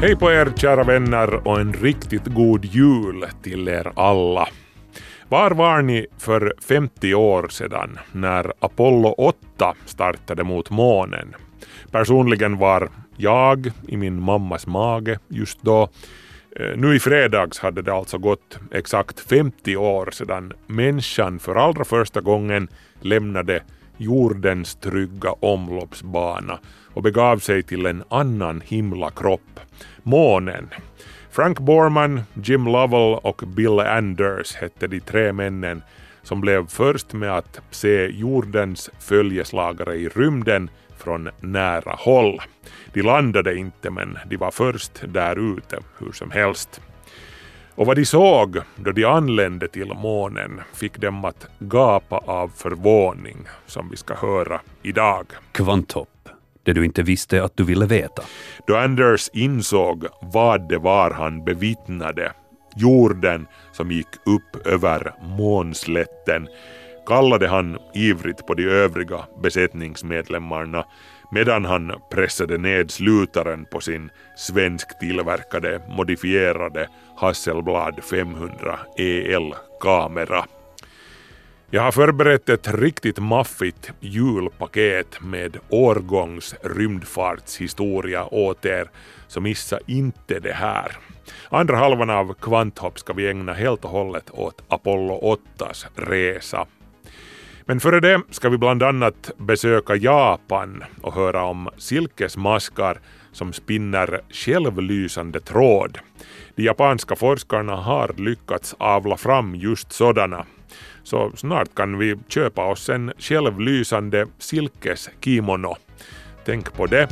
Hej på er kära vänner och en riktigt god jul till er alla. Var var ni för 50 år sedan när Apollo 8 startade mot månen? Personligen var jag i min mammas mage just då. Eh, nu i fredags hade det alltså gått exakt 50 år sedan människan för allra första gången lämnade jordens trygga omloppsbana och begav sig till en annan himlakropp, månen. Frank Borman, Jim Lovell och Bill Anders hette de tre männen som blev först med att se jordens följeslagare i rymden från nära håll. De landade inte men de var först där ute hur som helst. Och vad de såg då de anlände till månen fick dem att gapa av förvåning som vi ska höra idag. Kvanthopp, det du inte visste att du ville veta. Då Anders insåg vad det var han bevittnade, jorden som gick upp över månslätten, kallade han ivrigt på de övriga besättningsmedlemmarna medan han pressade ned slutaren på sin svensktillverkade modifierade Hasselblad 500 EL-kamera. Jag har förberett ett riktigt maffigt julpaket med årgångs rymdfartshistoria åt er, så missa inte det här. Andra halvan av Kvanthopp ska vi ägna helt och hållet åt Apollo 8s resa. Men före det ska vi bland annat besöka Japan och höra om silkesmaskar som spinner självlysande tråd. De japanska forskarna har lyckats avla fram just sådana. Så snart kan vi köpa oss en självlysande silkeskimono. Tänk på det.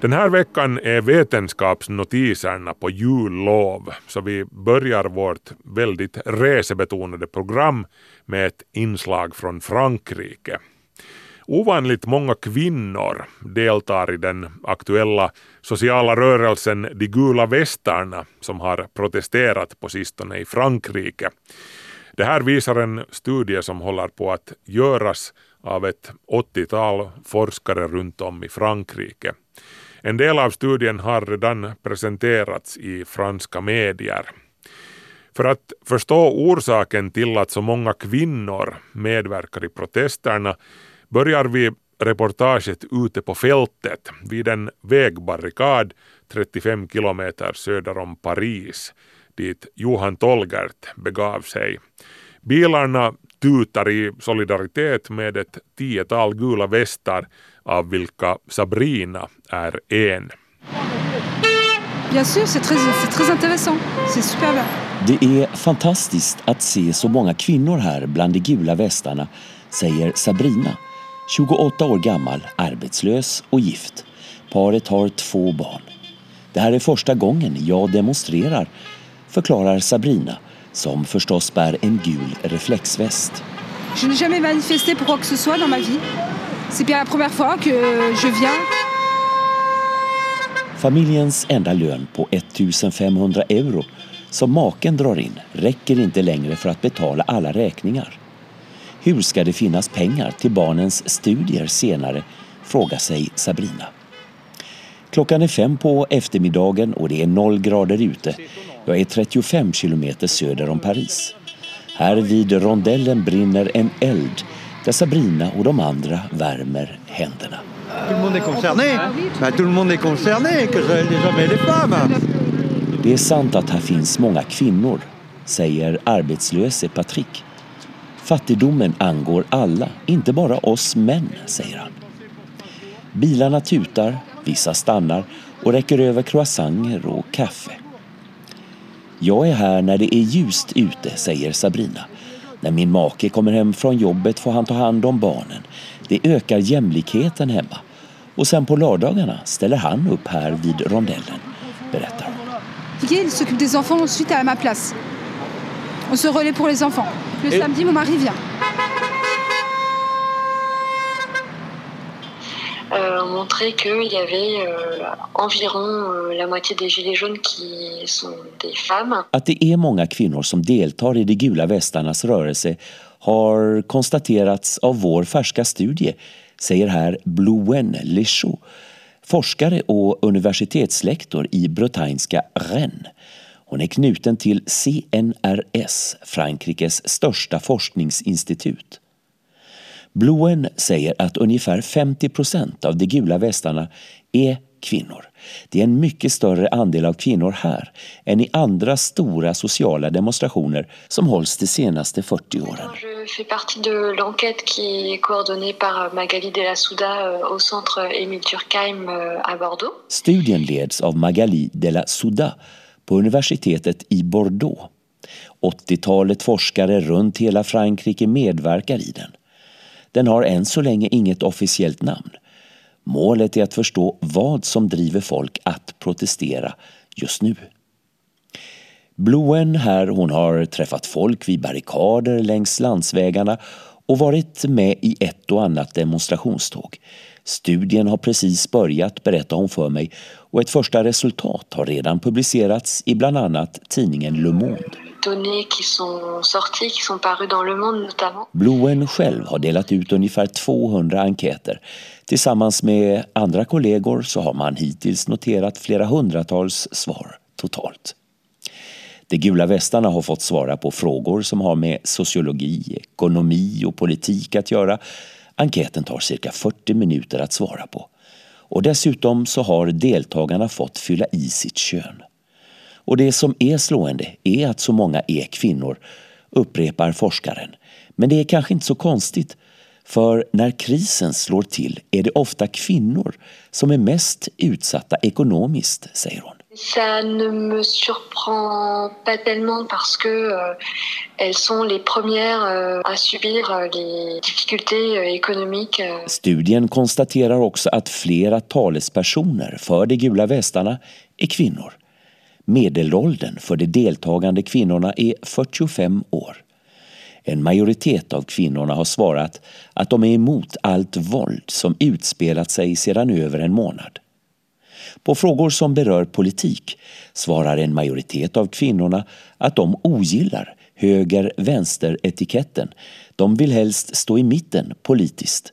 Den här veckan är vetenskapsnotiserna på jullov, så vi börjar vårt väldigt resebetonade program med ett inslag från Frankrike. Ovanligt många kvinnor deltar i den aktuella sociala rörelsen De gula västarna som har protesterat på sistone i Frankrike. Det här visar en studie som håller på att göras av ett 80-tal forskare runt om i Frankrike. En del av studien har redan presenterats i franska medier. För att förstå orsaken till att så många kvinnor medverkar i protesterna börjar vi reportaget ute på fältet vid en vägbarrikad 35 kilometer söder om Paris dit Johan Tolgert begav sig. Bilarna tutar i solidaritet med ett tiotal gula västar av vilka Sabrina är en. Bien sûr, c'est très, c'est très intéressant. C'est super bien. Det är fantastiskt att se så många kvinnor här bland de gula västarna, säger Sabrina, 28 år gammal, arbetslös och gift. Paret har två barn. Det här är första gången jag demonstrerar, förklarar Sabrina, som förstås bär en gul reflexväst. Je n'ai jamais manifesté pour quoi que ce soit dans ma vie. C'est bien la première fois que je viens. Familjens enda lön på 1500 euro som maken drar in räcker inte längre för att betala alla räkningar. Hur ska det finnas pengar till barnens studier senare, frågar sig Sabrina. Klockan är fem på eftermiddagen och det är noll grader ute. Jag är 35 kilometer söder om Paris. Här vid rondellen brinner en eld där Sabrina och de andra värmer händerna. Det är sant att här finns många kvinnor, säger arbetslöse Patrick. Fattigdomen angår alla, inte bara oss män, säger han. Bilarna tutar, vissa stannar och räcker över croissanter och kaffe. Jag är här när det är ljust ute, säger Sabrina. När min make kommer hem från jobbet får han ta hand om barnen. Det ökar jämlikheten hemma. Och sen på lördagarna ställer han upp här vid rondellen, berättar hon. Il s'occupe des enfants ensuite à ma place. On se relaie pour les enfants. Le samedi, mon mari vient. Euh, ont montré qu'il y avait euh, environ euh, la moitié des gilets jaunes qui sont des femmes. Att det är många kvinnor som deltar i de gula västarnas rörelse har konstaterats av vår färska studie, säger här Blouen Lichot, forskare och universitetslektor i bretagnska Rennes. Hon är knuten till CNRS, Frankrikes största forskningsinstitut. Bloen säger att ungefär 50 procent av de gula västarna är kvinnor. Det är en mycket större andel av kvinnor här än i andra stora sociala demonstrationer som hålls de senaste 40 åren. Je fais partie de l'enquête qui est coordonnée par Magali de la Souda euh, au centre Émile Durkheim euh, à Bordeaux. Studien leds av Magali de la Souda på universitetet i Bordeaux. 80-talet forskare runt hela Frankrike medverkar i den. Den har än så länge inget officiellt namn. Målet är att förstå vad som driver folk att protestera just nu. Bluen här, hon har träffat folk vid barrikader längs landsvägarna och varit med i ett och annat demonstrationståg. Studien har precis börjat, berättar hon för mig, och ett första resultat har redan publicerats i bland annat tidningen Le Monde. Données qui sont sorties, qui sont parues dans Le Monde notamment. Bluen själv har delat ut ungefär 200 enkäter. Tillsammans med andra kollegor så har man hittills noterat flera hundratals svar totalt. De gula västarna har fått svara på frågor som har med sociologi, ekonomi och politik att göra. Enkäten tar cirka 40 minuter att svara på. Och dessutom så har deltagarna fått fylla i sitt kön. Och det som är slående är att så många är kvinnor, upprepar forskaren. Men det är kanske inte så konstigt, för när krisen slår till är det ofta kvinnor som är mest utsatta ekonomiskt, säger hon. Ça ne me surprend pas tellement parce que euh, elles sont les premières euh, à subir euh, les difficultés euh, économiques. euh. Studien konstaterar också att flera talespersoner för de gula västarna är kvinnor. Medelåldern för de deltagande kvinnorna är 45 år. En majoritet av kvinnorna har svarat att de är emot allt våld som utspelat sig sedan över en månad. På frågor som berör politik svarar en majoritet av kvinnorna att de ogillar höger-vänster-etiketten. De vill helst stå i mitten politiskt.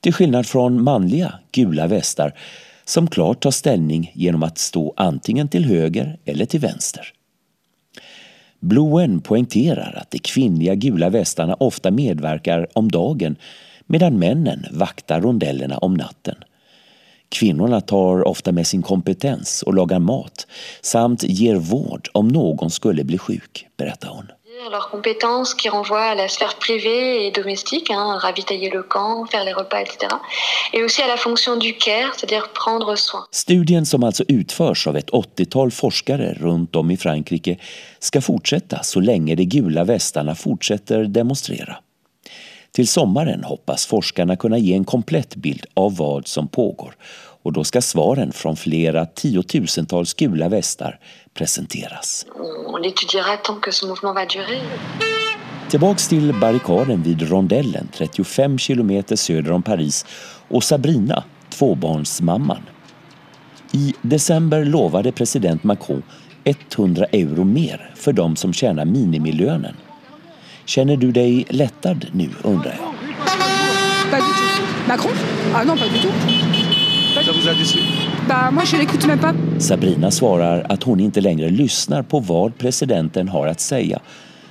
Till skillnad från manliga gula västar som klart tar ställning genom att stå antingen till höger eller till vänster. Bloen poängterar att de kvinnliga gula västarna ofta medverkar om dagen medan männen vaktar rondellerna om natten. Kvinnorna tar ofta med sin kompetens och lagar mat samt ger vård om någon skulle bli sjuk, berättar hon. Leurs compétences qui renvoient à la sphère privée et domestique, hein, ravitailler le camp, faire les repas, etc. Et aussi à la fonction du care, c'est-à-dire prendre soin. Studien som alltså utförs av ett 80-tal forskare runt om i Frankrike ska fortsätta så länge de gula västarna fortsätter demonstrera. Till sommaren hoppas forskarna kunna ge en komplett bild av vad som pågår och då ska svaren från flera tiotusentals gula västar presenteras. On l'étudiera tant que ce mouvement va durer. Tillbaks till barrikaden vid rondellen 35 kilometer söder om Paris och Sabrina, tvåbarnsmamman. I december lovade president Macron 100 euro mer för de som tjänar minimilönen. Känner du dig lättad nu undrar jag? Macron Ah non, pas du tout. Ça vous a déçu Bah moi je l'écoute même pas. Sabrina svarar att hon inte längre lyssnar på vad presidenten har att säga.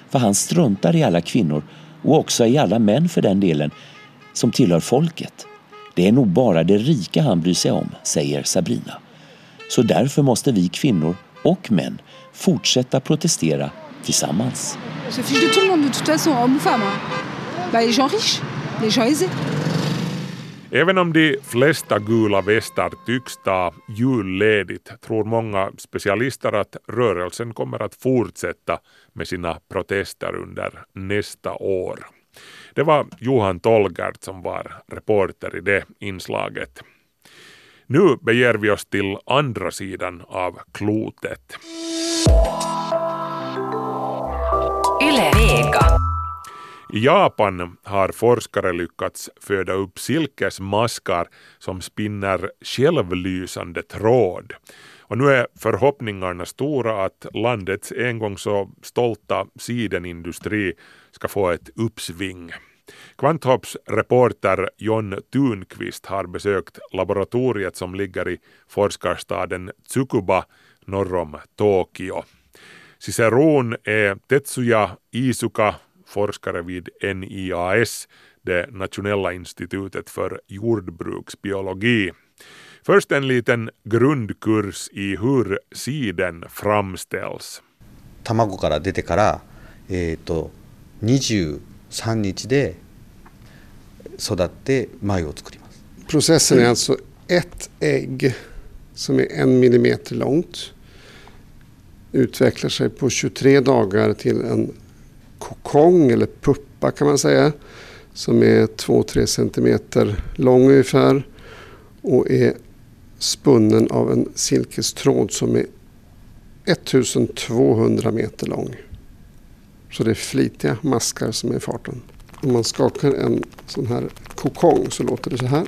För han struntar i alla kvinnor och också i alla män för den delen som tillhör folket. Det är nog bara det rika han bryr sig om, säger Sabrina. Så därför måste vi kvinnor och män fortsätta protestera tillsammans. Se fiche de tout le monde de toute façon, homme ou femme. hein. Bah les gens riches, les gens aisés. Även om de flesta gula västar tycks ta julledigt tror många specialister att rörelsen kommer att fortsätta med sina protester under nästa år. Det var Johan Tolgert som var reporter i det inslaget. Nu beger vi oss till andra sidan av klotet. Yle Vega. I Japan har forskare lyckats föda upp silkesmaskar som spinner självlysande tråd. Och nu är förhoppningarna stora att landets en gång så stolta sidenindustri ska få ett uppsving. Kvanthopps reporter John Thunqvist har besökt laboratoriet som ligger i forskarstaden Tsukuba norr om Tokyo. Ciceron är Tetsuya Isuka, forskare vid NIAS, det nationella institutet för jordbruksbiologi. Först en liten grundkurs i hur siden framställs. 卵から出てから、えー、と23日で育って繭を作ります。 Processen är alltså ett ägg som är en millimeter långt. Utvecklar sig på 23 dagar till en kokong eller puppa kan man säga. Som är 2-3 centimeter lång ungefär. Och är spunnen av en silkestråd som är 1200 meter lång. Så det är flitiga maskar som är i farten. Om man skakar en sån här kokong så låter det så här.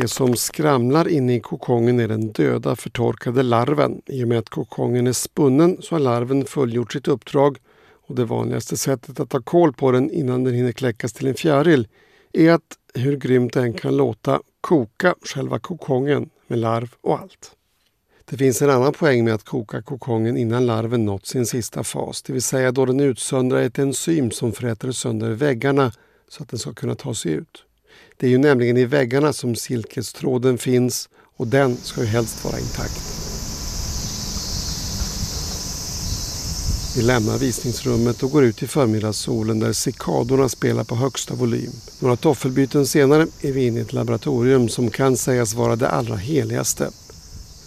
Det som skramlar inne i kokongen är den döda förtorkade larven. I och med att kokongen är spunnen så har larven fullgjort sitt uppdrag och det vanligaste sättet att ta koll på den innan den hinner kläckas till en fjäril är att, hur grymt det än kan låta, koka själva kokongen med larv och allt. Det finns en annan poäng med att koka kokongen innan larven nått sin sista fas, det vill säga då den utsöndrar ett enzym som fräter sönder väggarna så att den ska kunna ta sig ut. Det är ju nämligen i väggarna som silkestråden finns och den ska ju helst vara intakt. Vi lämnar visningsrummet och går ut i förmiddagssolen där cikadorna spelar på högsta volym. Några toffelbyten senare är vi inne i ett laboratorium som kan sägas vara det allra heligaste.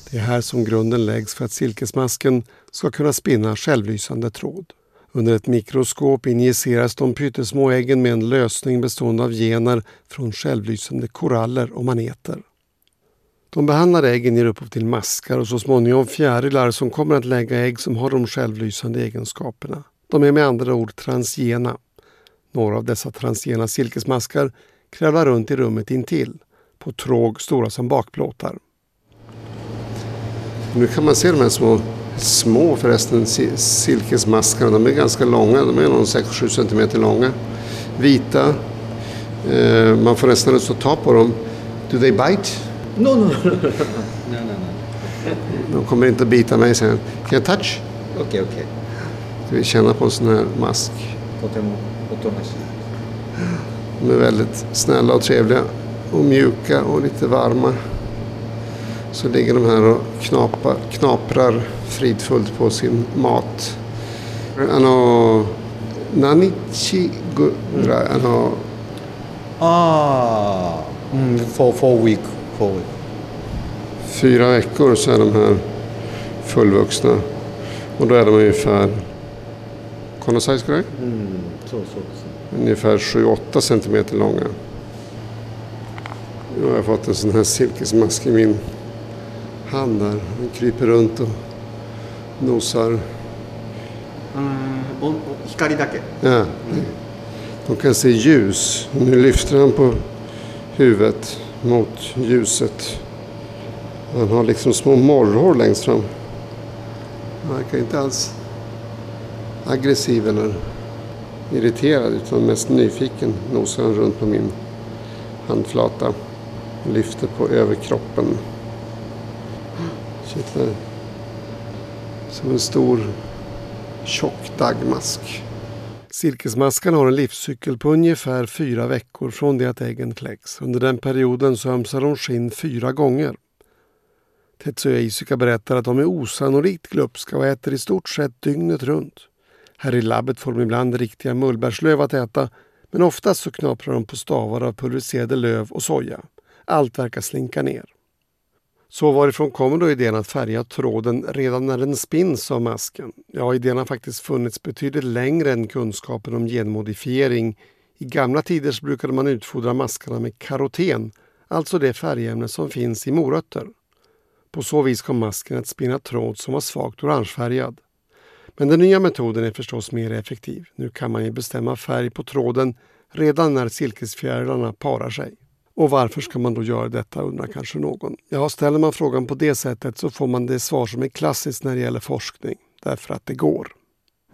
Det är här som grunden läggs för att silkesmasken ska kunna spinna självlysande tråd. Under ett mikroskop injiceras de pyttesmå äggen med en lösning bestående av gener från självlysande koraller och maneter. De behandlade äggen ger upphov till maskar och så småningom fjärilar som kommer att lägga ägg som har de självlysande egenskaperna. De är med andra ord transgena. Några av dessa transgena silkesmaskar kravlar runt i rummet intill, på tråg stora som bakplåtar. Nu kan man se de här små, små förresten, silkesmaskarna. De är ganska långa, de är någon 6-7 cm långa. Vita. Eh, man får nästan lust att ta på dem. Do they bite? No, no. De kommer inte att bita mig sen. Can I touch? Okej, okay, okej. Okay. Du känna på en sån här mask. De är väldigt snälla och trevliga och mjuka och lite varma. Så ligger de här och knapar, knaprar fridfullt på sin mat. Ano, nanichi gura, ano... Ah, mm, for, for week, for week. Fyra veckor så är de här fullvuxna. Och då är de ungefär... Konosai skulle mm. Ungefär 7-8 centimeter långa. Nu har jag fått en sån här silkesmask i min han där, Han kryper runt och nosar. Mm, ja, de kan se ljus. Nu lyfter han på huvudet mot ljuset. Han har liksom små morrhår längst fram. Han verkar inte alls aggressiv eller irriterad utan mest nyfiken nosar han runt på min handflata. Lyfter på överkroppen. Kittlar. Som en stor tjock daggmask. Silkesmaskarna har en livscykel på ungefär fyra veckor från det att äggen kläcks. Under den perioden så ömsar de skinn fyra gånger. Tetsuya Isuka berättar att de är osannolikt glupska och äter i stort sett dygnet runt. Här i labbet får de ibland riktiga mullbärslöv att äta Men oftast så knaprar de på stavar av pulveriserade löv och soja. Allt verkar slinka ner. Så varifrån kommer då idén att färga tråden redan när den spinns av masken? Ja, idén har faktiskt funnits betydligt längre än kunskapen om genmodifiering. I gamla tider så brukade man utfodra maskarna med karoten, alltså det färgämne som finns i morötter. På så vis kom masken att spinna tråd som var svagt orangefärgad. Men den nya metoden är förstås mer effektiv. Nu kan man ju bestämma färg på tråden redan när silkesfjärilarna parar sig. Och varför ska man då göra detta undrar kanske någon. Ja, ställer man frågan på det sättet så får man det svar som är klassiskt när det gäller forskning. Därför att det går.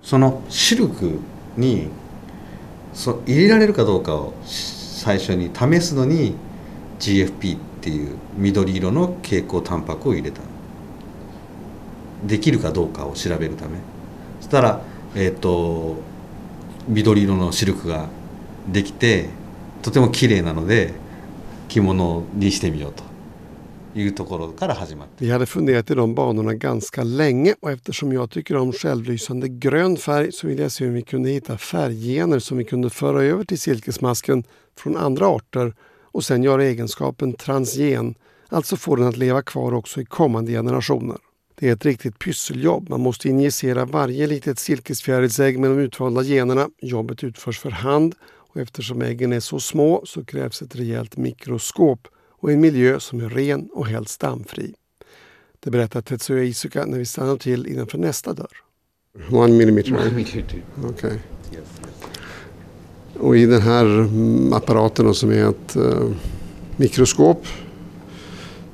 そのシルクにそ入れられるかどうかを最初に試すのに GFP っていう緑色の蛍光タンパクを入れたできるかどうかを調べるためそしたら、えー、と緑色のシルクができてとても綺麗なので着物にしてみようというところから始まって Vi hade funderat i de banorna ganska länge och eftersom jag tycker om självlysande grön färg så ville jag se om vi kunde hitta färggener som vi kunde föra över till silkesmasken från andra arter och sen göra egenskapen transgen, alltså få den att leva kvar också i kommande generationer. Det är ett riktigt pysseljobb. Man måste injicera varje litet silkesfjärilsägg med de utvalda generna. Jobbet utförs för hand och eftersom äggen är så små så krävs ett rejält mikroskop och en miljö som är ren och helst dammfri. Det berättar Tetsuya Izuka när vi stannar till innanför nästa dörr. One millimeter. One millimeter. Okej. Och i den här apparaten då, som är ett eh, mikroskop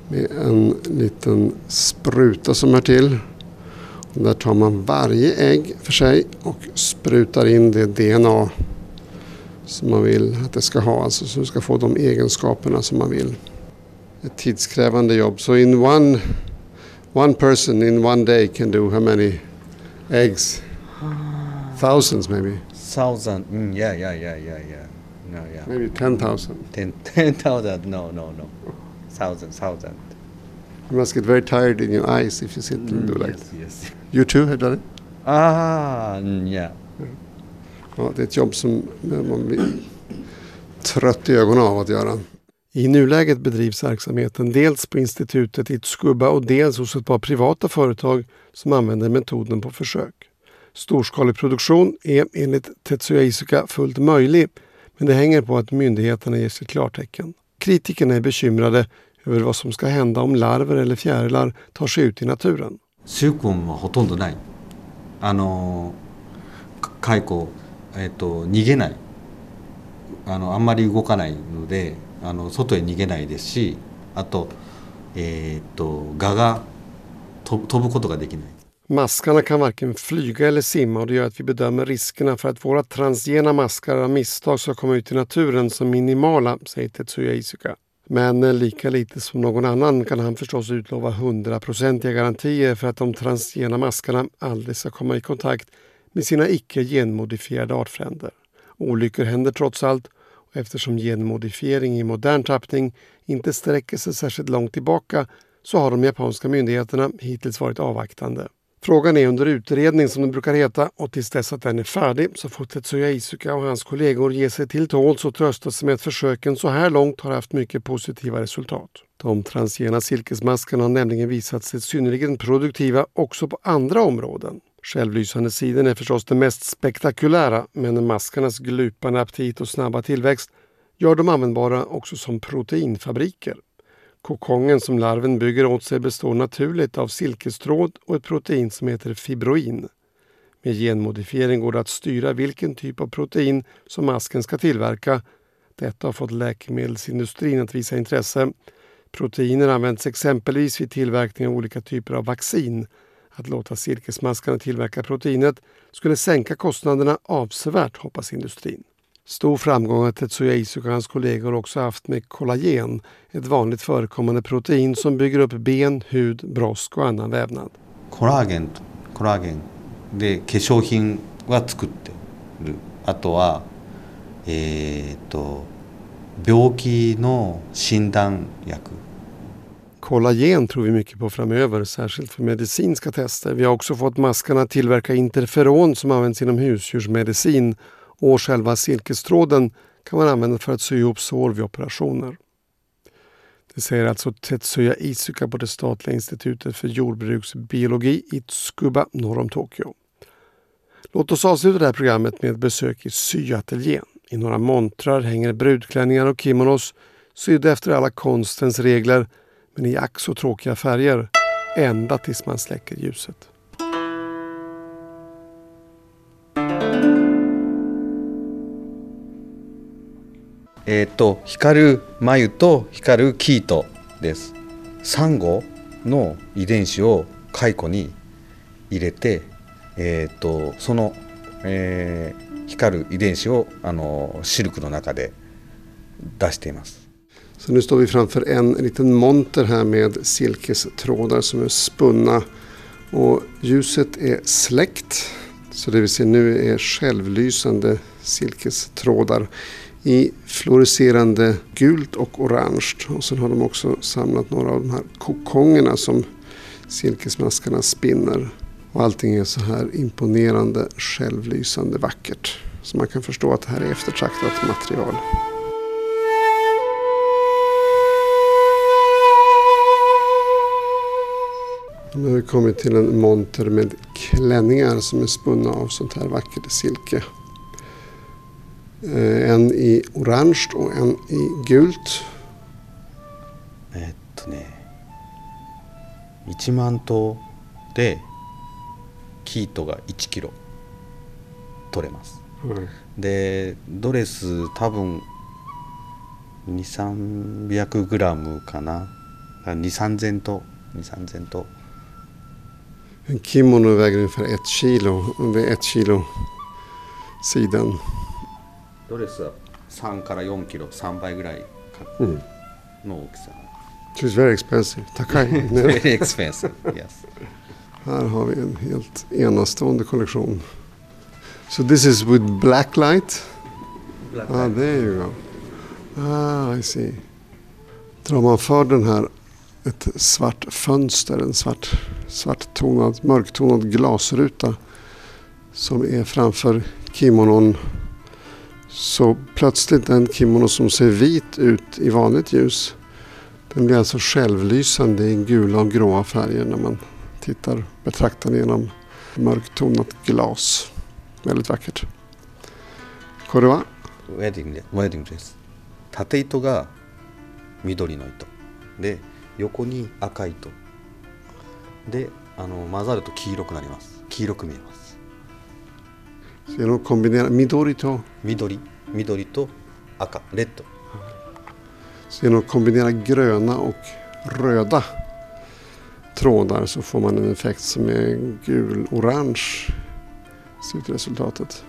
med en liten spruta som är till. Där tar man varje ägg för sig och sprutar in det DNA som man vill att det ska ha. Alltså så det ska få de egenskaperna som man vill. Ett tidskrävande jobb. Så in one, one person in one day can do how many eggs? Thousands maybe. thousand mm, yeah yeah yeah yeah yeah no yeah Maybe 10,000. ten ten thousand no no no thousand thousand You must get very tired in your eyes if you sit and do like yes yes You too have done it? ah mm, yeah Ja, det är ett jobb som man blir trött i ögonen av att göra. I nuläget bedrivs verksamheten dels på institutet i Tsukuba och dels hos ett par privata företag som använder metoden på försök. Storskalig produktion är enligt Tetsuya Izuka fullt möjlig men det hänger på att myndigheterna ger sitt klartecken. Kritikerna är bekymrade över vad som ska hända om larver eller fjärilar tar sig ut i naturen. 球根はほとんどないあのか蚕 えっ、と逃げないあのあんまり動かないのであの外へ逃げないですしあとえっ、と蛾が飛ぶことができない Maskarna kan varken flyga eller simma och det gör att vi bedömer riskerna för att våra transgena maskar av misstag ska komma ut i naturen som minimala, säger Tetsuya Izuka. Men lika lite som någon annan kan han förstås utlova hundraprocentiga garantier för att de transgena maskarna aldrig ska komma i kontakt med sina icke genmodifierade artfränder. Olyckor händer trots allt och eftersom genmodifiering i modern tappning inte sträcker sig särskilt långt tillbaka så har de japanska myndigheterna hittills varit avvaktande. Frågan är under utredning som det brukar heta och tills dess att den är färdig så får Tetsuya Isuka och hans kollegor ge sig till tåls och trösta sig med att försöken så här långt har haft mycket positiva resultat. De transgena silkesmaskarna har nämligen visat sig synnerligen produktiva också på andra områden. Självlysande siden är förstås det mest spektakulära men maskarnas glupande aptit och snabba tillväxt gör dem användbara också som proteinfabriker. Kokongen som larven bygger åt sig består naturligt av silkestråd och ett protein som heter fibroin. Med genmodifiering går det att styra vilken typ av protein som masken ska tillverka. Detta har fått läkemedelsindustrin att visa intresse. Proteiner används exempelvis vid tillverkning av olika typer av vaccin. Att låta silkesmaskarna tillverka proteinet skulle sänka kostnaderna avsevärt, hoppas industrin. Stor framgång har Tetsuya Izuka och hans kollegor också haft med kollagen, ett vanligt förekommande protein som bygger upp ben, hud, brosk och annan vävnad. コラーゲンコラーゲンで化粧品は作ってるあとはえっ、と病気の診断薬 Kollagen tror vi mycket på framöver, särskilt för medicinska tester. Vi har också fått maskarna att tillverka interferon som används inom husdjursmedicin Och själva silkestråden kan man använda för att sy ihop sår vid operationer. Det säger alltså Tetsuya Isuka på det statliga institutet för jordbruksbiologi i Tsukuba norr om Tokyo. Låt oss avsluta det här programmet med ett besök i syateljén. I några montrar hänger brudklänningar och kimonos sydda efter alla konstens regler men i ack så tråkiga färger. Ända tills man släcker ljuset. えっ、と光る眉と光るキートですサンゴの遺伝子を蚕に入れて、えっ、とその、えー光る遺伝子をあのシルクの中で出しています Så nu står vi framför en liten monter här med silkestrådar som är spunna. Och ljuset är släckt. Så det vi ser nu är självlysande silkestrådar i fluorescerande gult och orange. Och sen har de också samlat några av de här kokongerna som silkesmaskarna spinner. Och allting är så här imponerande, självlysande vackert. Så man kan förstå att det här är eftertraktat material. Nu har vi kommit till en monter med klänningar som är spunna av sånt här vackert silke. Eh, En i orange och en i gult. えっとね1万頭でキートが1キロ取れます、はいでドレス多分2300グラムかな23000頭23000頭 En kimono väger ungefär ett kilo. Och det är ett kilo sidan. ドレスは3から4キロ3倍ぐらいかうんの大きさ So it's very expensive. Takai. Very expensive, yes. Här har vi en helt enastående kollektion. So this is with black light? Black ah, light. there you go. Ah, I see. Drar man för den här ett svart fönster, en svart, svart tonad, mörktonad glasruta som är framför kimonon så plötsligt den kimono som ser vit ut i vanligt ljus den blir alltså självlysande i gula och gråa färger när man tittar, betraktar den genom mörktonat glas. Väldigt vackert. Korva? ウェディングでウェディングです縦糸が緑の糸で横に赤い糸 であの混ざると黄色くなります黄色く見えます Så genom att kombinera midori to, 緑緑と赤レッド genom att kombinera gröna och röda trådar så får man en effekt som är gul-orange slutresultatet.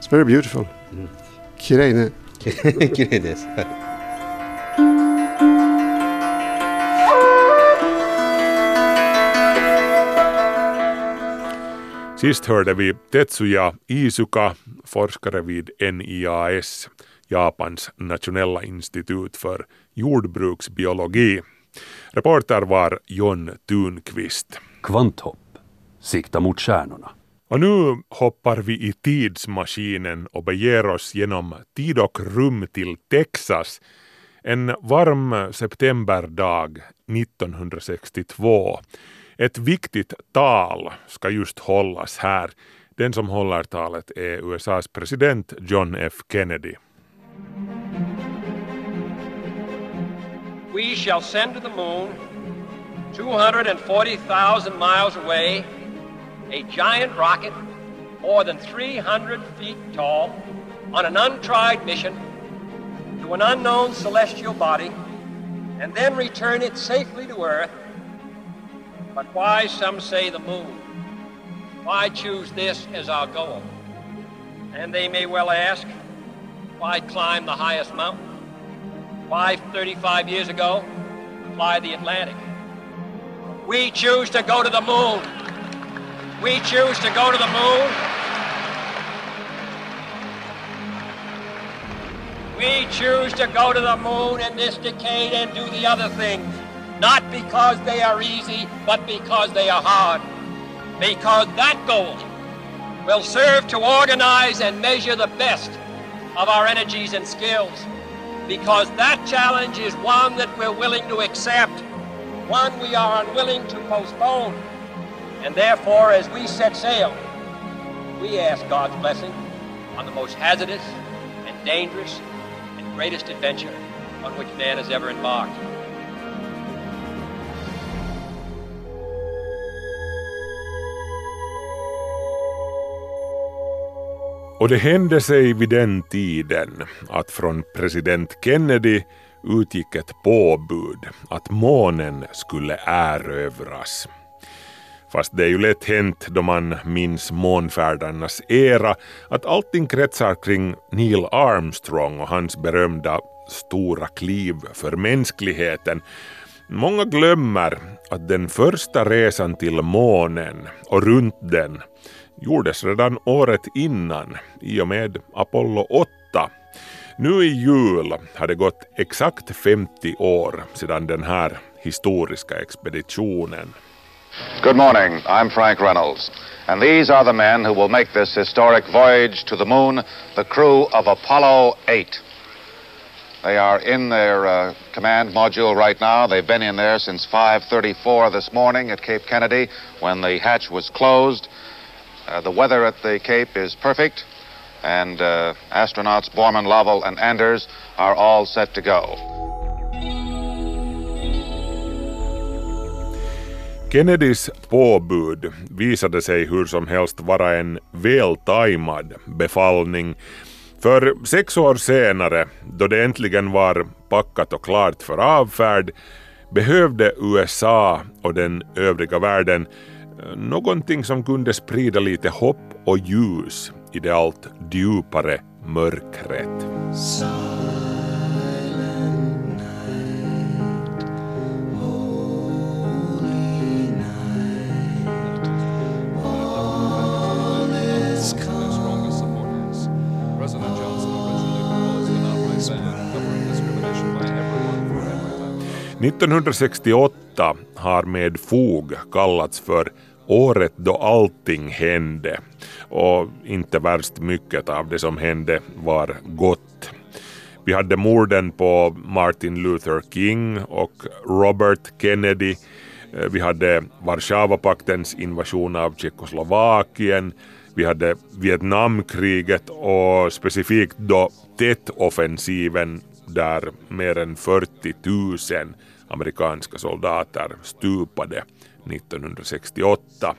It's very beautiful. うん Kirei ne. 綺麗 Sist hörde vi Tetsuya Izuka, forskare vid NIAS, Japans nationella institut för jordbruksbiologi. Reporter var John Thunqvist. Kvanthopp. Sikta mot stjärnorna. Och nu hoppar vi i tidsmaskinen och beger oss genom tid och rum till Texas. En varm septemberdag 1962. Ett viktigt tal ska just hållas här. Den som håller talet är USAs president John F Kennedy. We shall send to the moon, 240,000 miles away, a giant rocket more than 300 feet tall on an untried mission to an unknown celestial body and then return it safely to Earth. But why, some say, the moon? Why choose this as our goal? And they may well ask, why climb the highest mountain? Why, 35 years ago, fly the Atlantic? We choose to go to the moon. We choose to go to the moon. We choose to go to the moon in this decade and do the other things, not because they are easy, but because they are hard. Because that goal will serve to organize and measure the best of our energies and skills because that challenge is one that we're willing to accept, one we are unwilling to postpone. And therefore, as we set sail, we ask God's blessing on the most hazardous and dangerous and greatest adventure on which man has ever embarked. Och det hände sig vid den tiden att från president Kennedy utgick ett påbud att månen skulle erövras. Fast det är ju lätt hänt då man minns månfärdarnas era att allting kretsar kring Neil Armstrong och hans berömda stora kliv för mänskligheten. Många glömmer att den första resan till månen och runt den gjordes redan året innan i och med Apollo 8. Nu i jul har det gått exakt 50 år sedan den här historiska expeditionen. Good morning. I'm Frank Reynolds. And these are the men who will make this historic voyage to the moon, the crew of Apollo 8. They are in their uh, command module right now. They've been in there since 5:34 this morning at Cape Kennedy when the hatch was closed. Uh, the weather at the Cape is perfect, and uh, astronauts Borman, Lovell, and Anders are all set to go. Kennedys påbud visade sig hur som helst vara en vältajmad befallning. För sex år senare, då det äntligen var packat och klart för avfärd, behövde USA och den övriga världen någonting som kunde sprida lite hopp och ljus i det allt djupare mörkret. President 1968 har med fog kallats för året då allting hände och inte värst mycket av det som hände var gott. Vi hade morden på Martin Luther King och Robert Kennedy. Eh, vi hade Warszawapaktens invasion av Tjeckoslovakien. Vi hade Vietnamkriget och specifikt då Tet-offensiven där mer än 40 000 amerikanska soldater stupade 1968.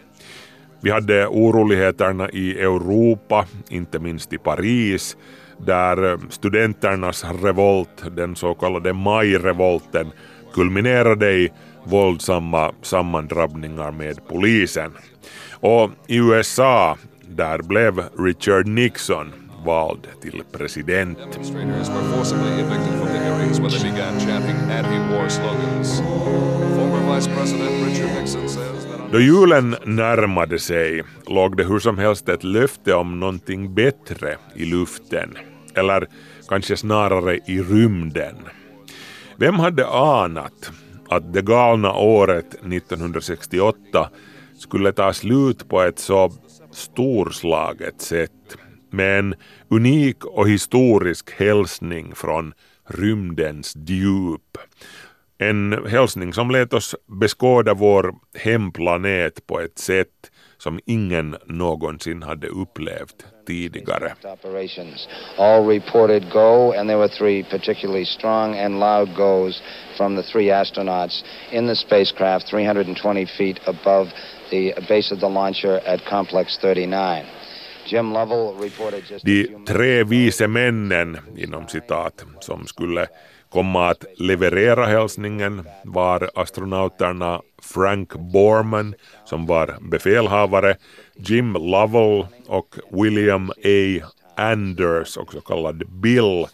Vi hade oroligheterna i Europa, inte minst i Paris, där eh, studenternas revolt, den så kallade majrevolten, kulminerade i våldsamma sammandrabbningar med polisen. Och i USA, där blev Richard Nixon vald till president. Då julen närmade sig låg det hur som helst ett löfte om någonting bättre i luften. Eller kanske snarare i rymden. Vem hade anat att det galna året 1968 skulle ta slut på ett så storslaget sätt med en unik och historisk hälsning från rymdens djup. En hälsning som lät oss beskåda vår hemplanet på ett sätt som ingen någonsin hade upplevt tidigare. All reported go, and there were three particularly strong and loud goes from the three astronauts in the spacecraft 320 feet above the base of the launcher at Complex 39. De tre vise männen, inom citat, som skulle komma att leverera hälsningen var astronauterna Frank Borman, som var befälhavare, Jim Lovell och William A. Anders, också kallad Bill,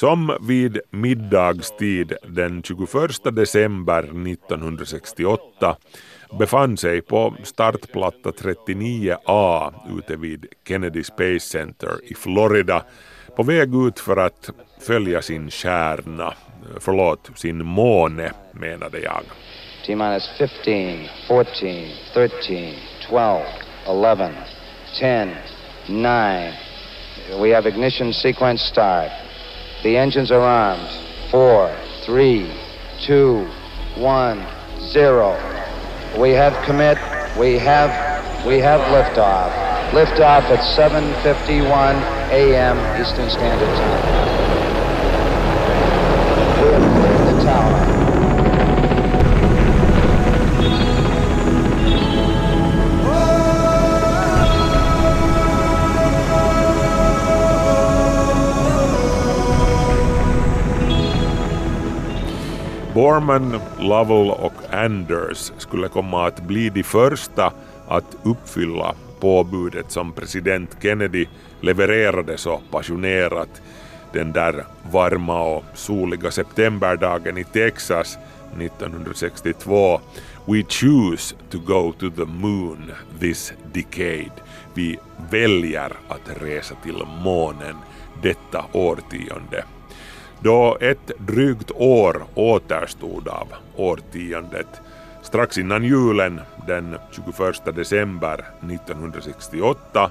som vid middagstid den 21 december 1968 befann sig på startplatta 39A ute vid Kennedy Space Center i Florida på väg ut för att följa sin stjärna, förlåt, sin måne menade jag. T minus 15, 14, 13, 12, 11, 10, 9. We have ignition sequence start. The engines are armed. 4, 3, 2, 1, 0. We have commit. We have we have liftoff. Liftoff at 7:51 a.m. Eastern Standard Time. Borman, Lovell och Anders skulle komma att bli de första att uppfylla påbudet som president Kennedy levererade så passionerat den där varma och soliga septemberdagen i Texas 1962. We choose to go to the moon this decade. Vi väljer att resa till månen detta årtionde. Då ett drygt år återstod av årtiondet strax innan julen den 21 december 1968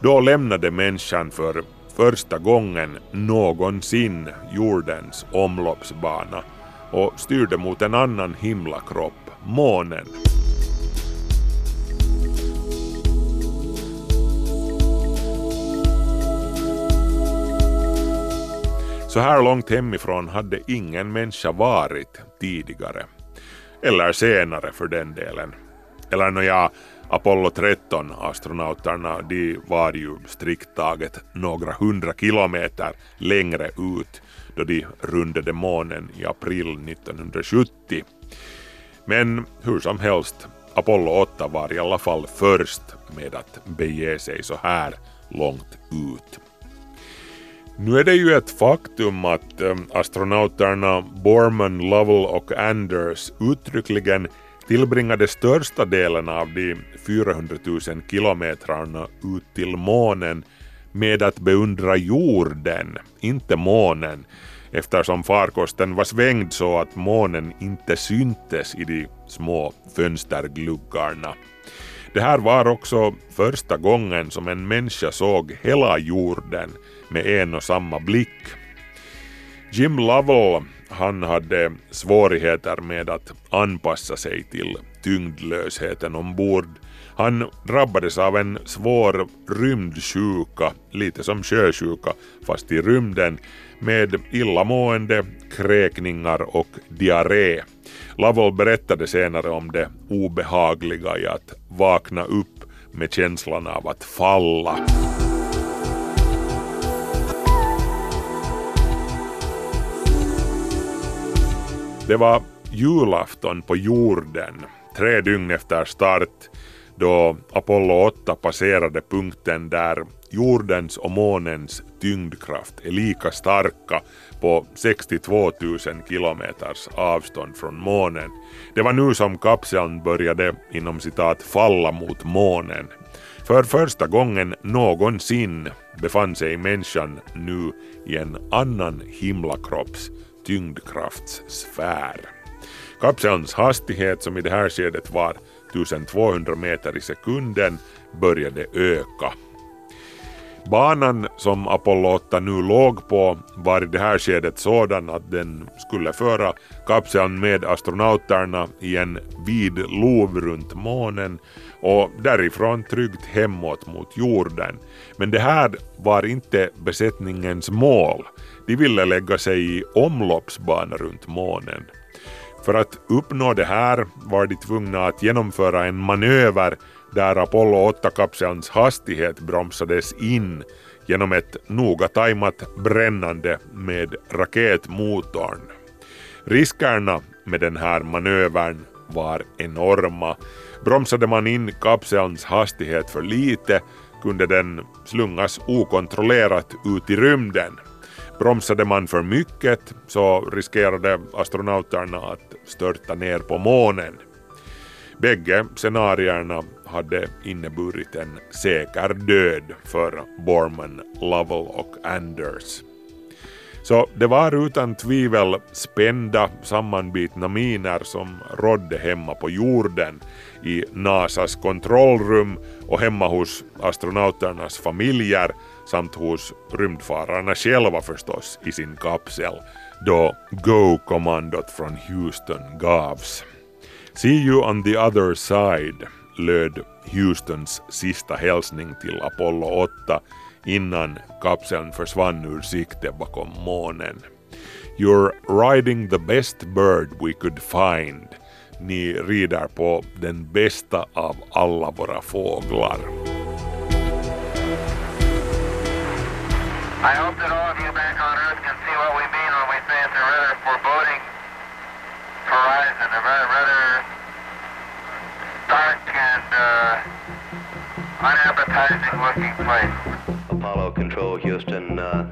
då lämnade människan för första gången någonsin jordens omloppsbana och styrde mot en annan himlakropp, månen. Så här långt hemifrån hade ingen människa varit tidigare. Eller senare för den delen. Eller nåja, Apollo 13-astronauterna de var ju strikt taget några hundra kilometer längre ut då de rundade månen i april 1970. Men hur som helst, Apollo 8 var i alla fall först med att bege sig så här långt ut. Nu är det ju ett faktum att eh, astronauterna Borman, Lovell och Anders uttryckligen tillbringade största delen av de 400 000 kilometrarna ut till månen med att beundra jorden, inte månen, eftersom farkosten var svängd så att månen inte syntes i de små fönstergluggarna. Det här var också första gången som en människa såg hela jorden med en och samma blick. Jim Lovell han hade svårigheter med att anpassa sig till tyngdlösheten ombord. Han drabbades av en svår rymdsjuka, lite som sjösjuka fast i rymden, med illamående, kräkningar och diarré. Lovell berättade senare om det obehagliga i att vakna upp med känslan av att falla. Det var julafton på jorden, tre dygn efter start, då Apollo 8 passerade punkten där jordens och månens tyngdkraft är lika starka på 62 000 kilometers avstånd från månen. Det var nu som kapseln började inom citat falla mot månen. För första gången någonsin befann sig människan nu i en annan himlakropps tyngdkraftssfär. Kapselns hastighet som i det här skedet var 1200 meter i sekunden började öka. Banan som Apollo 8 nu låg på var i det här skedet sådan att den skulle föra kapseln med astronauterna i en vid lov runt månen och därifrån tryggt hemåt mot jorden. Men det här var inte besättningens mål. De ville lägga sig i omloppsbana runt månen. För att uppnå det här var de tvungna att genomföra en manöver där Apollo 8-kapselns hastighet bromsades in genom ett noga tajmat brännande med raketmotorn. Riskerna med den här manövern var enorma. Bromsade man in kapselns hastighet för lite kunde den slungas okontrollerat ut i rymden. Bromsade man för mycket så riskerade astronauterna att störta ner på månen. Bägge scenarierna hade inneburit en säker död för Borman, Lovell och Anders. Så det var utan tvivel spända, sammanbitna miner som rådde hemma på jorden i NASAs kontrollrum och hemma hos astronauternas familjer samt hos rymdfararna själva förstås i sin kapsel då Go-kommandot från Houston gavs. See you on the other side löd Houstons sista hälsning till Apollo 8 innan kapseln försvann ur sikte bakom månen. You're riding the best bird we could find. Ni rider på den bästa av alla våra fåglar. I hope that all of you back on Earth can see what we mean when we say it's a rather foreboding horizon, a rather, rather dark and uh, unappetizing looking place. Apollo Control Houston, uh,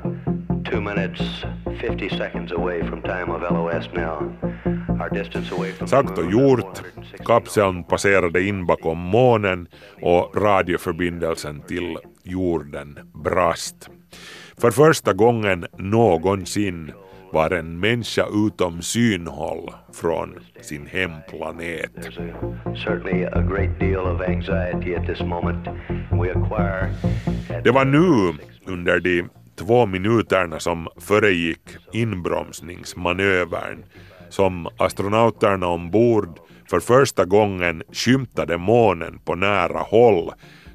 two minutes, 50 seconds away from time of LOS now. Our distance away from the Sagt och gjort. Kapseln passerade in bakom månen och radioförbindelsen till jorden brast. För första gången någonsin var en människa utom synhåll från sin hemplanet. Det var nu, under de två minuterna som föregick inbromsningsmanövern, som astronauterna ombord för första gången skymtade månen på nära håll,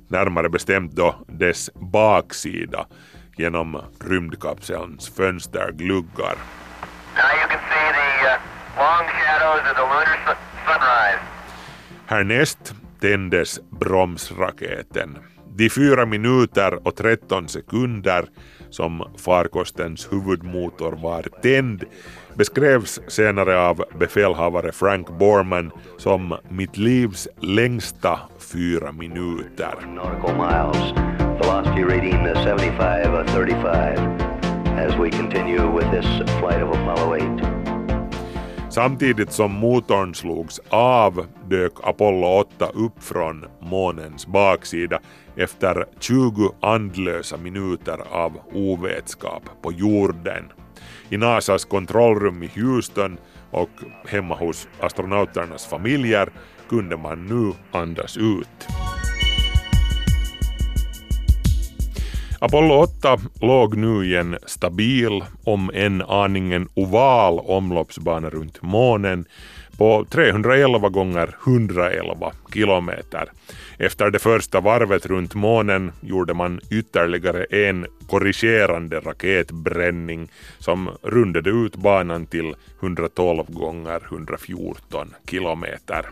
närmare bestämt då dess baksida, genom rymdkapselns fönstergluggar. Now you can see the uh, long shadows of the lunar su- sunrise. Härnäst tändes bromsraketen. De fyra minuter och 13 sekunder som farkostens huvudmotor var tänd beskrevs senare av befälhavare Frank Borman som mitt livs längsta fyra minuter. Velocity rating 75, uh, 35 as we continue with this flight of Apollo 8. Samtidigt som motorn slogs av dök Apollo 8 upp från månens baksida efter 20 andlösa minuter av ovetskap på jorden. I NASAs kontrollrum i Houston och hemma hos astronauternas familjer kunde man nu andas ut. Apollo 8 låg nu i en stabil, om än aningen oval omloppsbana runt månen på 311 gånger 111 kilometer. Efter det första varvet runt månen gjorde man ytterligare en korrigerande raketbränning som rundade ut banan till 112 gånger 114 kilometer.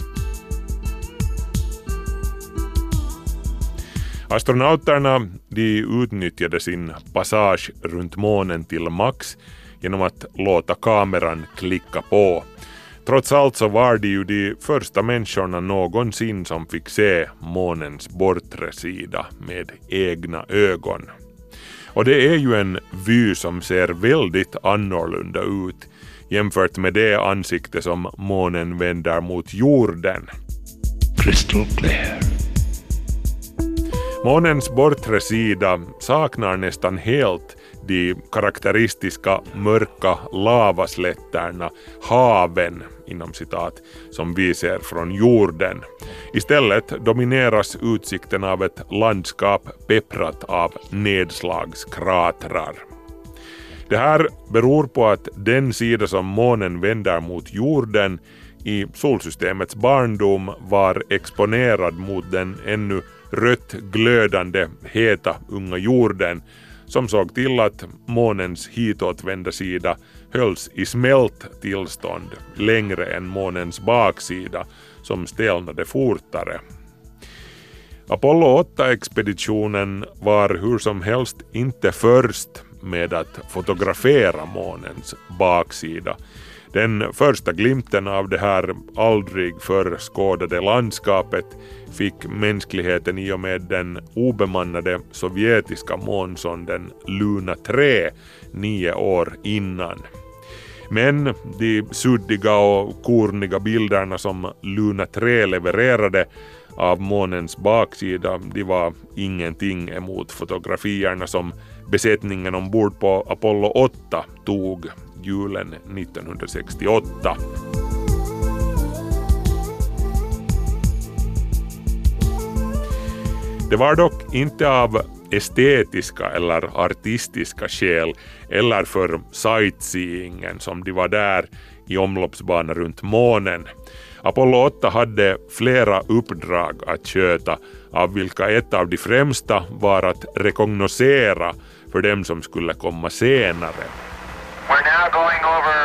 Astronauterna de utnyttjade sin passage runt månen till max genom att låta kameran klicka på. Trots allt så var de ju de första människorna någonsin som fick se månens bortre sida med egna ögon. Och det är ju en vy som ser väldigt annorlunda ut jämfört med det ansikte som månen vänder mot jorden. Crystal clear. Månens bortre sida saknar nästan helt de karaktäristiska mörka lavaslätterna, haven inom citat, som vi ser från jorden. Istället domineras utsikten av ett landskap pepprat av nedslagskratrar. Det här beror på att den sida som månen vänder mot jorden i solsystemets barndom var exponerad mot den ännu rött glödande heta unga jorden som såg till att månens hitåtvända sida hölls i smält tillstånd längre än månens baksida som stelnade fortare. Apollo 8-expeditionen var hur som helst inte först med att fotografera månens baksida. Den första glimten av det här aldrig förr skådade landskapet fick mänskligheten i och med den obemannade sovjetiska månsonden Luna 3 nio år innan. Men de suddiga och korniga bilderna som Luna 3 levererade av månens baksida, de var ingenting emot fotografierna som besättningen ombord på Apollo 8 tog julen 1968. Det var dock inte av estetiska eller artistiska skäl eller för sightseeingen som de var där i omloppsbana runt månen. Apollo 8 hade flera uppdrag att sköta av vilka ett av de främsta var att rekognosera för dem som skulle komma senare. We're now going over,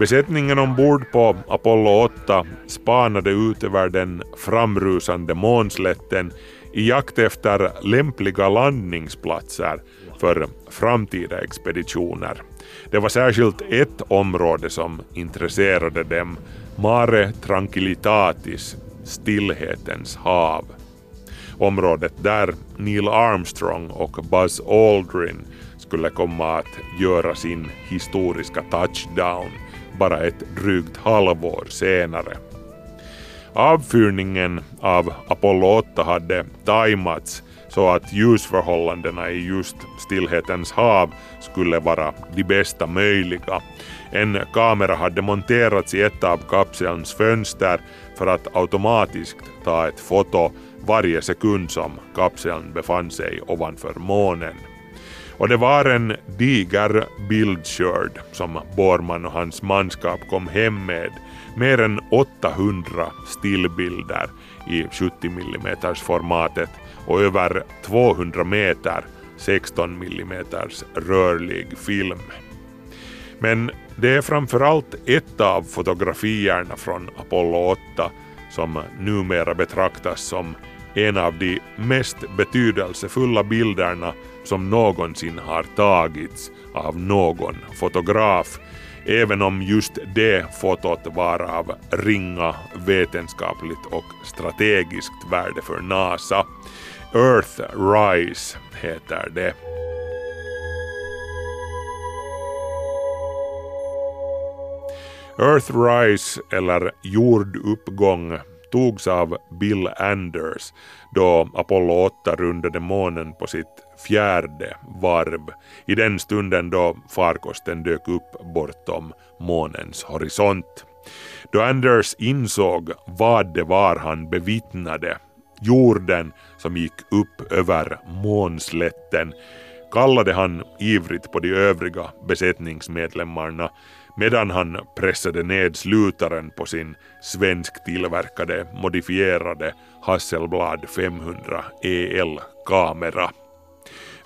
Besättningen ombord på Apollo 8 spanade ut över den framrusande månslätten i jakt efter lämpliga landningsplatser för framtida expeditioner. Det var särskilt ett område som intresserade dem, Mare Tranquillitatis, stillhetens hav. Området där Neil Armstrong och Buzz Aldrin skulle komma att göra sin historiska touchdown bara ett drygt halvår senare. Avfyrningen av Apollo 8 hade tajmats så att ljusförhållandena i just Stillhetens hav skulle vara de bästa möjliga. En kamera hade monterats i ett av kapselns fönster för att automatiskt ta ett foto varje sekund som kapseln befann sig ovanför månen. Och det var en diger bildskörd som Borman och hans manskap kom hem med. Mer än 800 stillbilder i 70 mm formatet och över 200 meter 16 mm rörlig film. Men det är framförallt ett av fotografierna från Apollo 8 som numera betraktas som en av de mest betydelsefulla bilderna som någonsin har tagits av någon fotograf, även om just det fotot var av ringa vetenskapligt och strategiskt värde för NASA. Earthrise heter det. Earthrise, eller jorduppgång, togs av Bill Anders då Apollo 8 rundade månen på sitt fjärde varv, i den stunden då farkosten dök upp bortom månens horisont. Då Anders insåg vad det var han bevittnade, jorden som gick upp över månslätten, kallade han ivrigt på de övriga besättningsmedlemmarna medan han pressade ned slutaren på sin svensktillverkade modifierade Hasselblad 500 EL-kamera.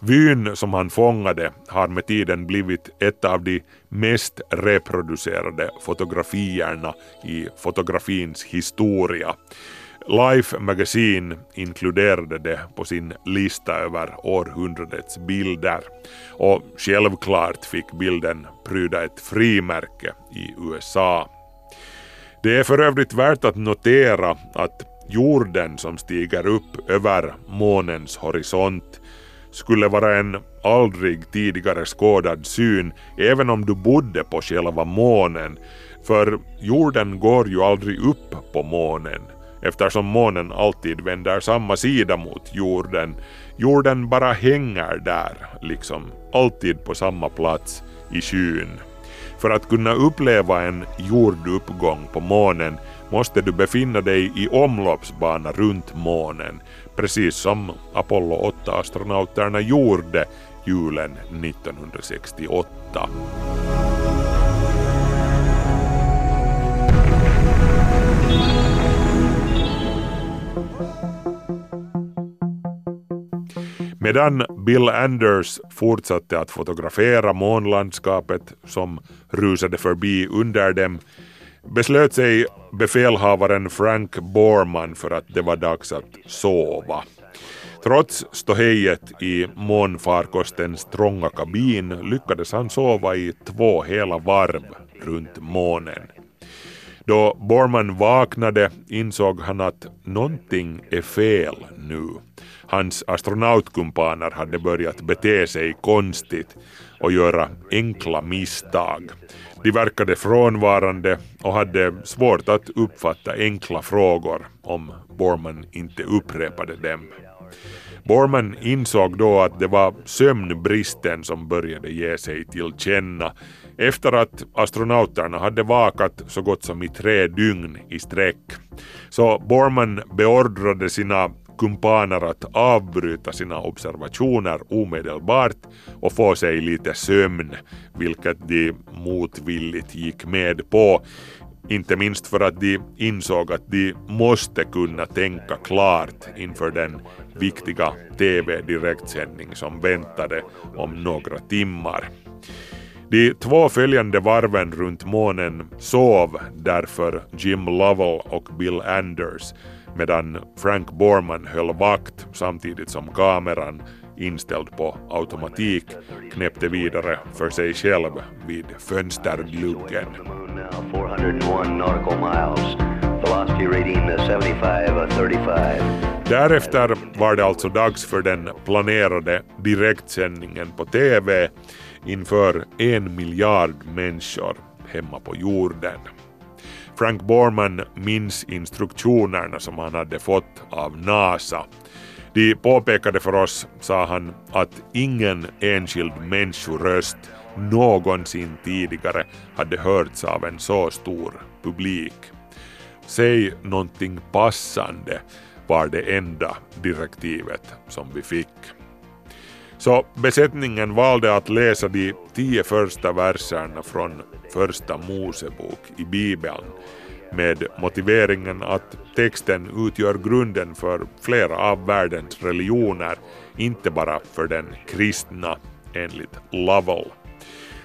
Vyn som han fångade har med tiden blivit ett av de mest reproducerade fotografierna i fotografins historia. Life Magazine inkluderade det på sin lista över århundradets bilder och självklart fick bilden pryda ett frimärke i USA. Det är för övrigt värt att notera att jorden som stiger upp över månens horisont skulle vara en aldrig tidigare skådad syn även om du bodde på själva månen, för jorden går ju aldrig upp på månen eftersom månen alltid vänder samma sida mot jorden. Jorden bara hänger där, liksom alltid på samma plats i skyn. För att kunna uppleva en jorduppgång på månen måste du befinna dig i omloppsbana runt månen, precis som Apollo 8-astronauterna gjorde julen 1968. Medan Bill Anders fortsatte att fotografera månlandskapet som rusade förbi under dem beslöt sig befälhavaren Frank Borman för att det var dags att sova. Trots ståhejet i månfarkostens trånga kabin lyckades han sova i två hela varv runt månen. Då Borman vaknade insåg han att någonting är fel nu. Hans astronautkumpaner hade börjat bete sig konstigt och göra enkla misstag. De verkade frånvarande och hade svårt att uppfatta enkla frågor om Borman inte upprepade dem. Borman insåg då att det var sömnbristen som började ge sig till känna efter att astronauterna hade vakat så gott som i tre dygn i sträck. Så Borman beordrade sina kumpaner att avbryta sina observationer omedelbart och få sig lite sömn, vilket de motvilligt gick med på. Inte minst för att de insåg att de måste kunna tänka klart inför den viktiga TV-direktsändning som väntade om några timmar. De två följande varven runt månen sov därför Jim Lovell och Bill Anders medan Frank Borman höll vakt samtidigt som kameran inställd på automatik knäppte vidare för sig själv vid fönstergluggen. Därefter var det alltså dags för den planerade direktsändningen på TV inför en miljard människor hemma på jorden. Frank Borman minns instruktionerna som han hade fått av NASA. De påpekade för oss, sa han, att ingen enskild människoröst någonsin tidigare hade hörts av en så stor publik. Säg någonting passande var det enda direktivet som vi fick. Så besättningen valde att läsa de tio första verserna från Första Mosebok i Bibeln med motiveringen att texten utgör grunden för flera av världens religioner, inte bara för den kristna enligt Lovell.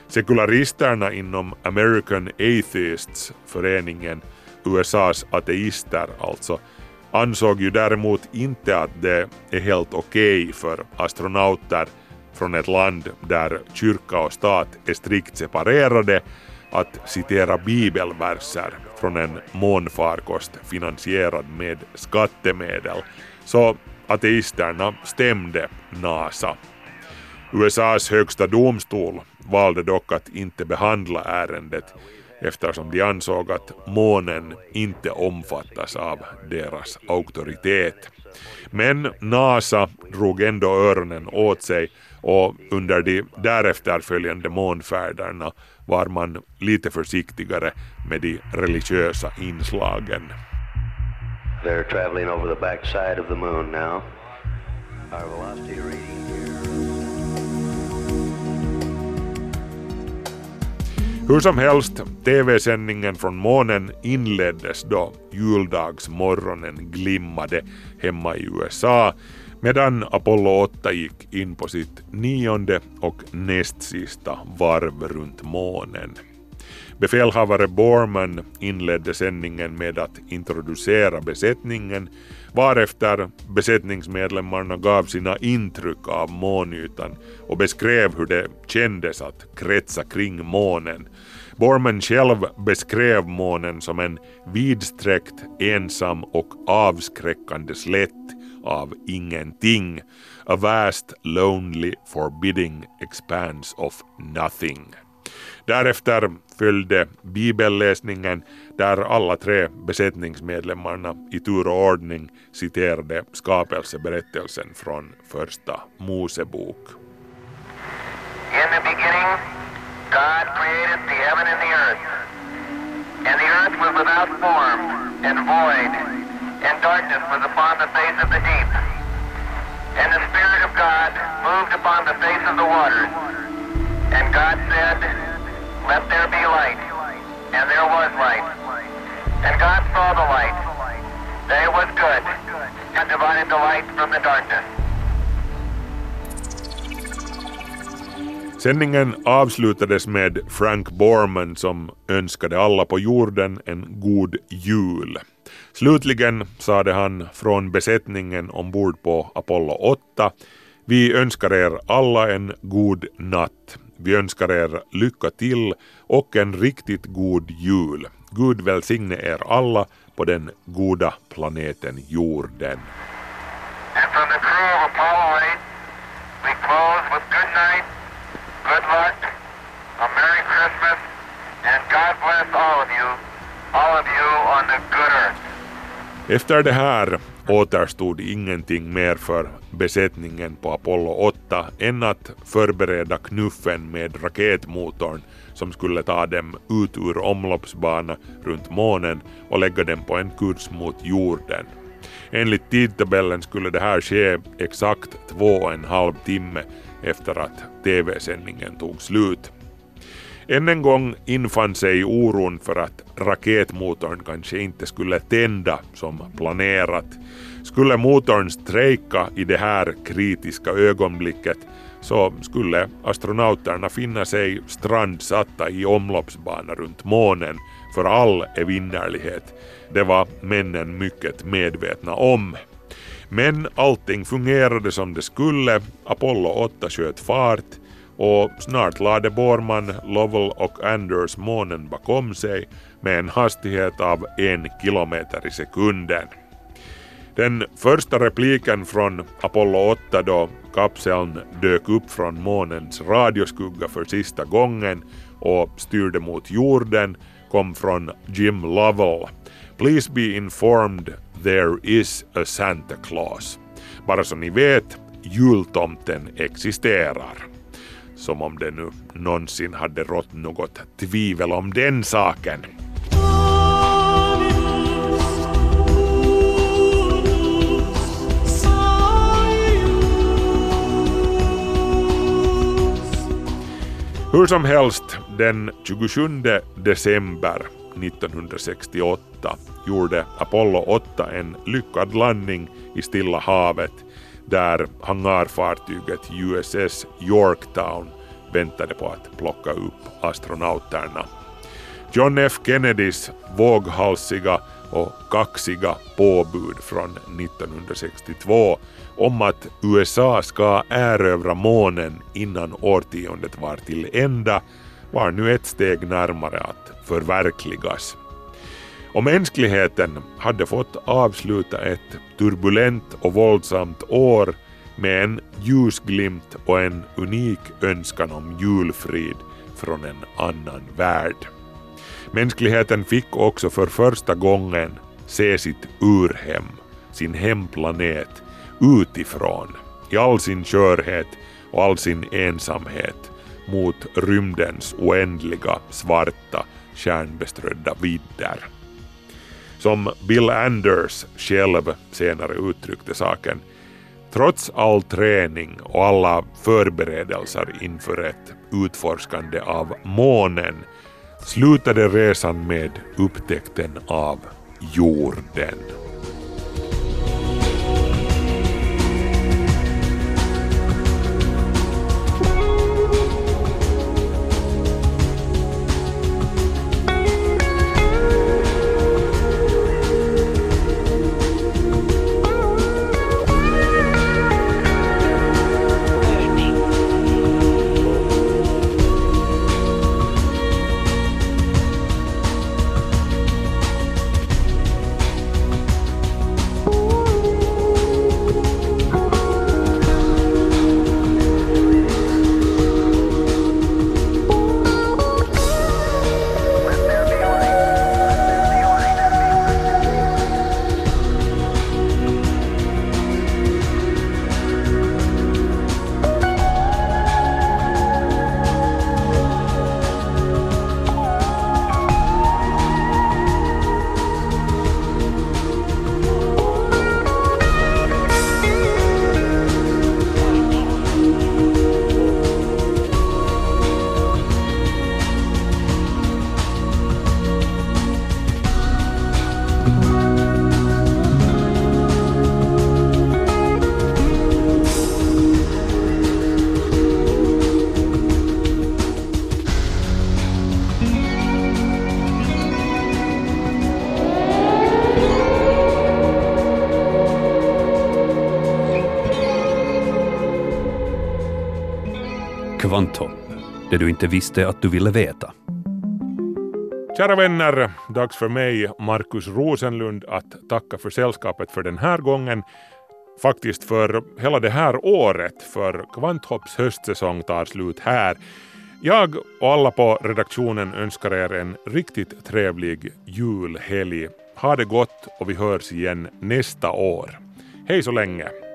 Sekularisterna inom American Atheists, föreningen USAs ateister alltså, ansåg ju däremot inte att det är helt okej okay för astronauter från ett land där kyrka och stat är strikt separerade att citera bibelverser från en månfarkost finansierad med skattemedel, så ateisterna stämde NASA. USAs högsta domstol valde dock att inte behandla ärendet eftersom de ansåg att månen inte omfattas av deras auktoritet. Men NASA drog ändå öronen åt sig och under de därefter följande månfärderna var man lite försiktigare med de religiösa inslagen. They're traveling over the backside of the moon now. Our velocity reading here. Hur som helst, TV-sändningen från månen inleddes då juldagsmorgonen glimmade hemma i USA medan Apollo 8 gick in på sitt nionde och näst sista varv runt månen. Befälhavare Borman inledde sändningen med att introducera besättningen varefter besättningsmedlemmarna gav sina intryck av månytan och beskrev hur det kändes att kretsa kring månen. Borman själv beskrev månen som en vidsträckt, ensam och avskräckande slätt av ingenting. A vast, lonely, forbidding expanse of nothing. Därefter följde bibelläsningen där alla tre besättningsmedlemmarna i tur och ordning citerade skapelseberättelsen från första Mosebok. In the beginning, God created the heaven and the earth. And the earth was without form and void, and darkness was upon the face of the deep. And the Spirit of God moved upon the face of the waters. And God said, Let there be light. And there was light. And God saw the light, that it was good, and divided the light from the darkness. Sändningen avslutades med Frank Borman som önskade alla på jorden en god jul. Slutligen sade han från besättningen ombord på Apollo 8 Vi önskar er alla en god natt. Vi önskar er lycka till och en riktigt god jul. Gud välsigne er alla på den goda planeten jorden. And from the crew of Apollo 8, we close with good night, good luck, a Merry Christmas, and God bless all of you, all of you on the good earth. Efter det här återstod ingenting mer för besättningen på Apollo 8 än att förbereda knuffen med raketmotorn som skulle ta dem ut ur omloppsbana runt månen och lägga dem på en kurs mot jorden. Enligt tidtabellen skulle det här ske exakt två och en halv timme efter att TV-sändningen tog slut. Än en gång infann sig oron för att raketmotorn kanske inte skulle tända som planerat. Skulle motorn strejka i det här kritiska ögonblicket så skulle astronauterna finna sig strandsatta i omloppsbana runt månen för all evinnerlighet. Det var männen mycket medvetna om. Men allting fungerade som det skulle, Apollo 8 sköt fart och snart lade Borman, Lovell och Anders månen bakom sig med en hastighet av en kilometer i sekunden. Den första repliken från Apollo 8 då kapseln dök upp från månens radioskugga för sista gången och styrde mot jorden kom från Jim Lovell. Please be informed there is a Santa Claus. Bara så ni vet, jultomten existerar. Som om det nu någonsin hade rått något tvivel om den saken. Hur som helst, den 27 december 1968 gjorde Apollo 8 en lyckad landning i Stilla havet där hangarfartyget USS Yorktown väntade på att plocka upp astronauterna. John F Kennedys våghalsiga och kaxiga påbud från 1962 om att USA ska erövra månen innan årtiondet var till ända var nu ett steg närmare att förverkligas. Och mänskligheten hade fått avsluta ett turbulent och våldsamt år med en ljusglimt och en unik önskan om julfrid från en annan värld. Mänskligheten fick också för första gången se sitt urhem, sin hemplanet, utifrån, i all sin körhet och all sin ensamhet mot rymdens oändliga svarta stjärnbeströdda vidder. Som Bill Anders själv senare uttryckte saken, trots all träning och alla förberedelser inför ett utforskande av månen slutade resan med upptäckten av jorden. Kvanthopp, det du inte visste att du ville veta. Kära vänner, dags för mig, Markus Rosenlund, att tacka för sällskapet för den här gången. Faktiskt för hela det här året, för Kvanthopps höstsäsong tar slut här. Jag och alla på redaktionen önskar er en riktigt trevlig julhelg. Ha det gott och vi hörs igen nästa år. Hej så länge!